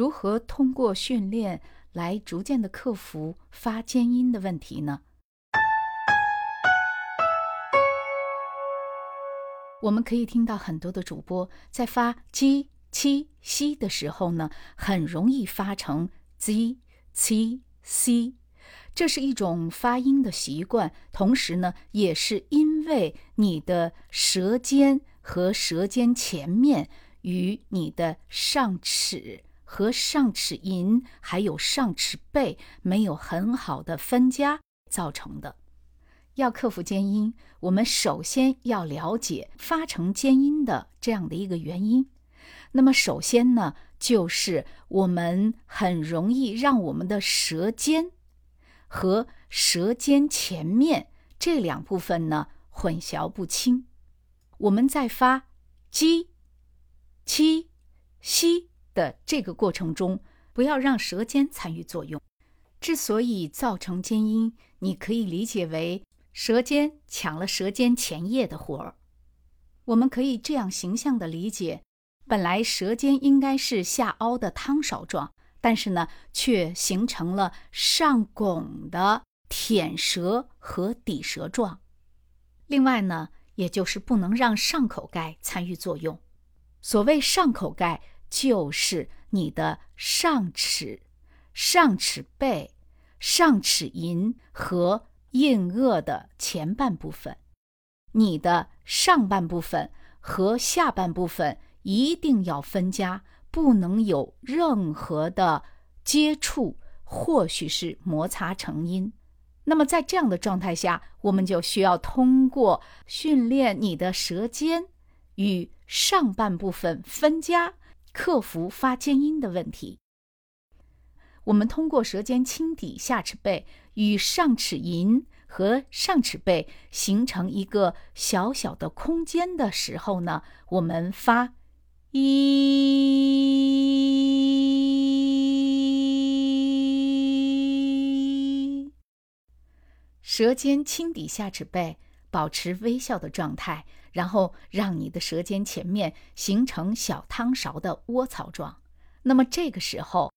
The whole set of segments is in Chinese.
如何通过训练来逐渐的克服发尖音的问题呢？我们可以听到很多的主播在发 j、q、x 的时候呢，很容易发成 z、c、c，这是一种发音的习惯，同时呢，也是因为你的舌尖和舌尖前面与你的上齿和上齿龈还有上齿背没有很好的分家造成的。要克服尖音，我们首先要了解发成尖音的这样的一个原因。那么，首先呢，就是我们很容易让我们的舌尖和舌尖前面这两部分呢混淆不清。我们在发 j、q、x 的这个过程中，不要让舌尖参与作用。之所以造成尖音，你可以理解为。舌尖抢了舌尖前叶的活儿，我们可以这样形象的理解：本来舌尖应该是下凹的汤勺状，但是呢，却形成了上拱的舔舌和抵舌状。另外呢，也就是不能让上口盖参与作用。所谓上口盖，就是你的上齿、上齿背、上齿龈和。硬腭的前半部分，你的上半部分和下半部分一定要分家，不能有任何的接触，或许是摩擦成音。那么在这样的状态下，我们就需要通过训练你的舌尖与上半部分分家，克服发尖音的问题。我们通过舌尖轻抵下齿背。与上齿龈和上齿背形成一个小小的空间的时候呢，我们发一，舌尖轻抵下齿背，保持微笑的状态，然后让你的舌尖前面形成小汤勺的窝槽状。那么这个时候，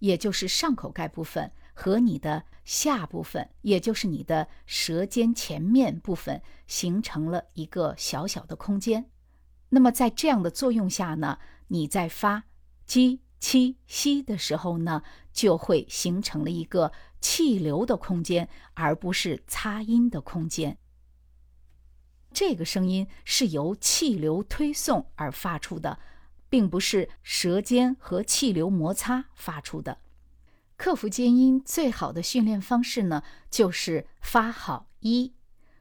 也就是上口盖部分。和你的下部分，也就是你的舌尖前面部分，形成了一个小小的空间。那么在这样的作用下呢，你在发 j、q、x 的时候呢，就会形成了一个气流的空间，而不是擦音的空间。这个声音是由气流推送而发出的，并不是舌尖和气流摩擦发出的。克服尖音最好的训练方式呢，就是发好一，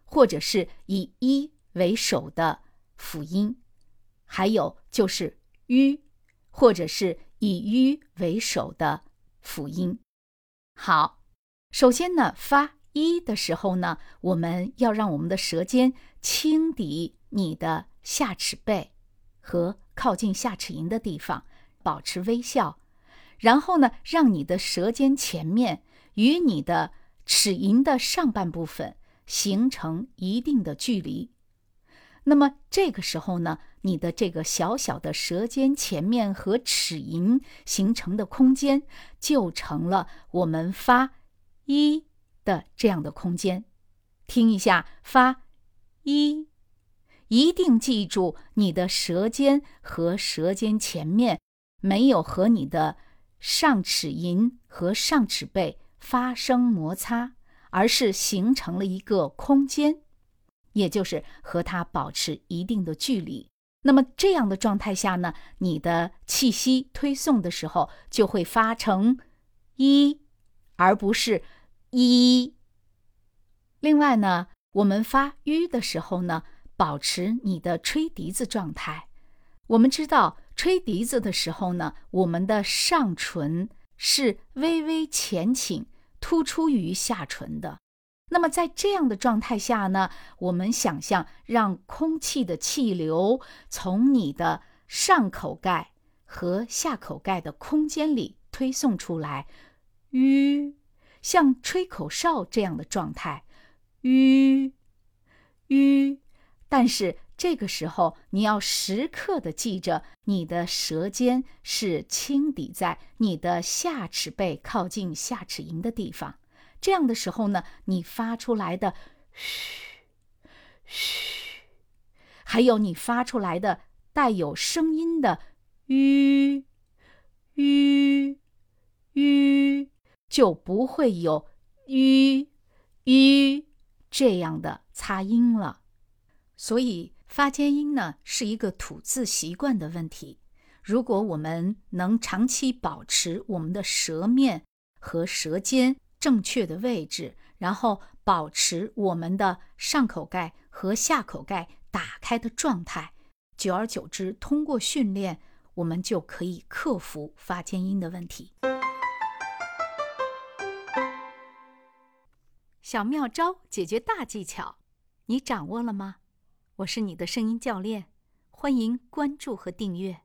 或者是以一为首的辅音，还有就是 u，或者是以 u 为首的辅音。好，首先呢，发一的时候呢，我们要让我们的舌尖轻抵你的下齿背和靠近下齿龈的地方，保持微笑。然后呢，让你的舌尖前面与你的齿龈的上半部分形成一定的距离。那么这个时候呢，你的这个小小的舌尖前面和齿龈形成的空间，就成了我们发一的这样的空间。听一下，发一，一定记住你的舌尖和舌尖前面没有和你的。上齿龈和上齿背发生摩擦，而是形成了一个空间，也就是和它保持一定的距离。那么这样的状态下呢，你的气息推送的时候就会发成一，而不是一。另外呢，我们发 u 的时候呢，保持你的吹笛子状态。我们知道。吹笛子的时候呢，我们的上唇是微微前倾，突出于下唇的。那么在这样的状态下呢，我们想象让空气的气流从你的上口盖和下口盖的空间里推送出来，吁，像吹口哨这样的状态，吁，吁。但是。这个时候，你要时刻的记着，你的舌尖是轻抵在你的下齿背靠近下齿龈的地方。这样的时候呢，你发出来的嘘嘘，还有你发出来的带有声音的吁吁，就不会有吁吁这样的擦音了。所以。发尖音呢是一个吐字习惯的问题。如果我们能长期保持我们的舌面和舌尖正确的位置，然后保持我们的上口盖和下口盖打开的状态，久而久之，通过训练，我们就可以克服发尖音的问题。小妙招解决大技巧，你掌握了吗？我是你的声音教练，欢迎关注和订阅。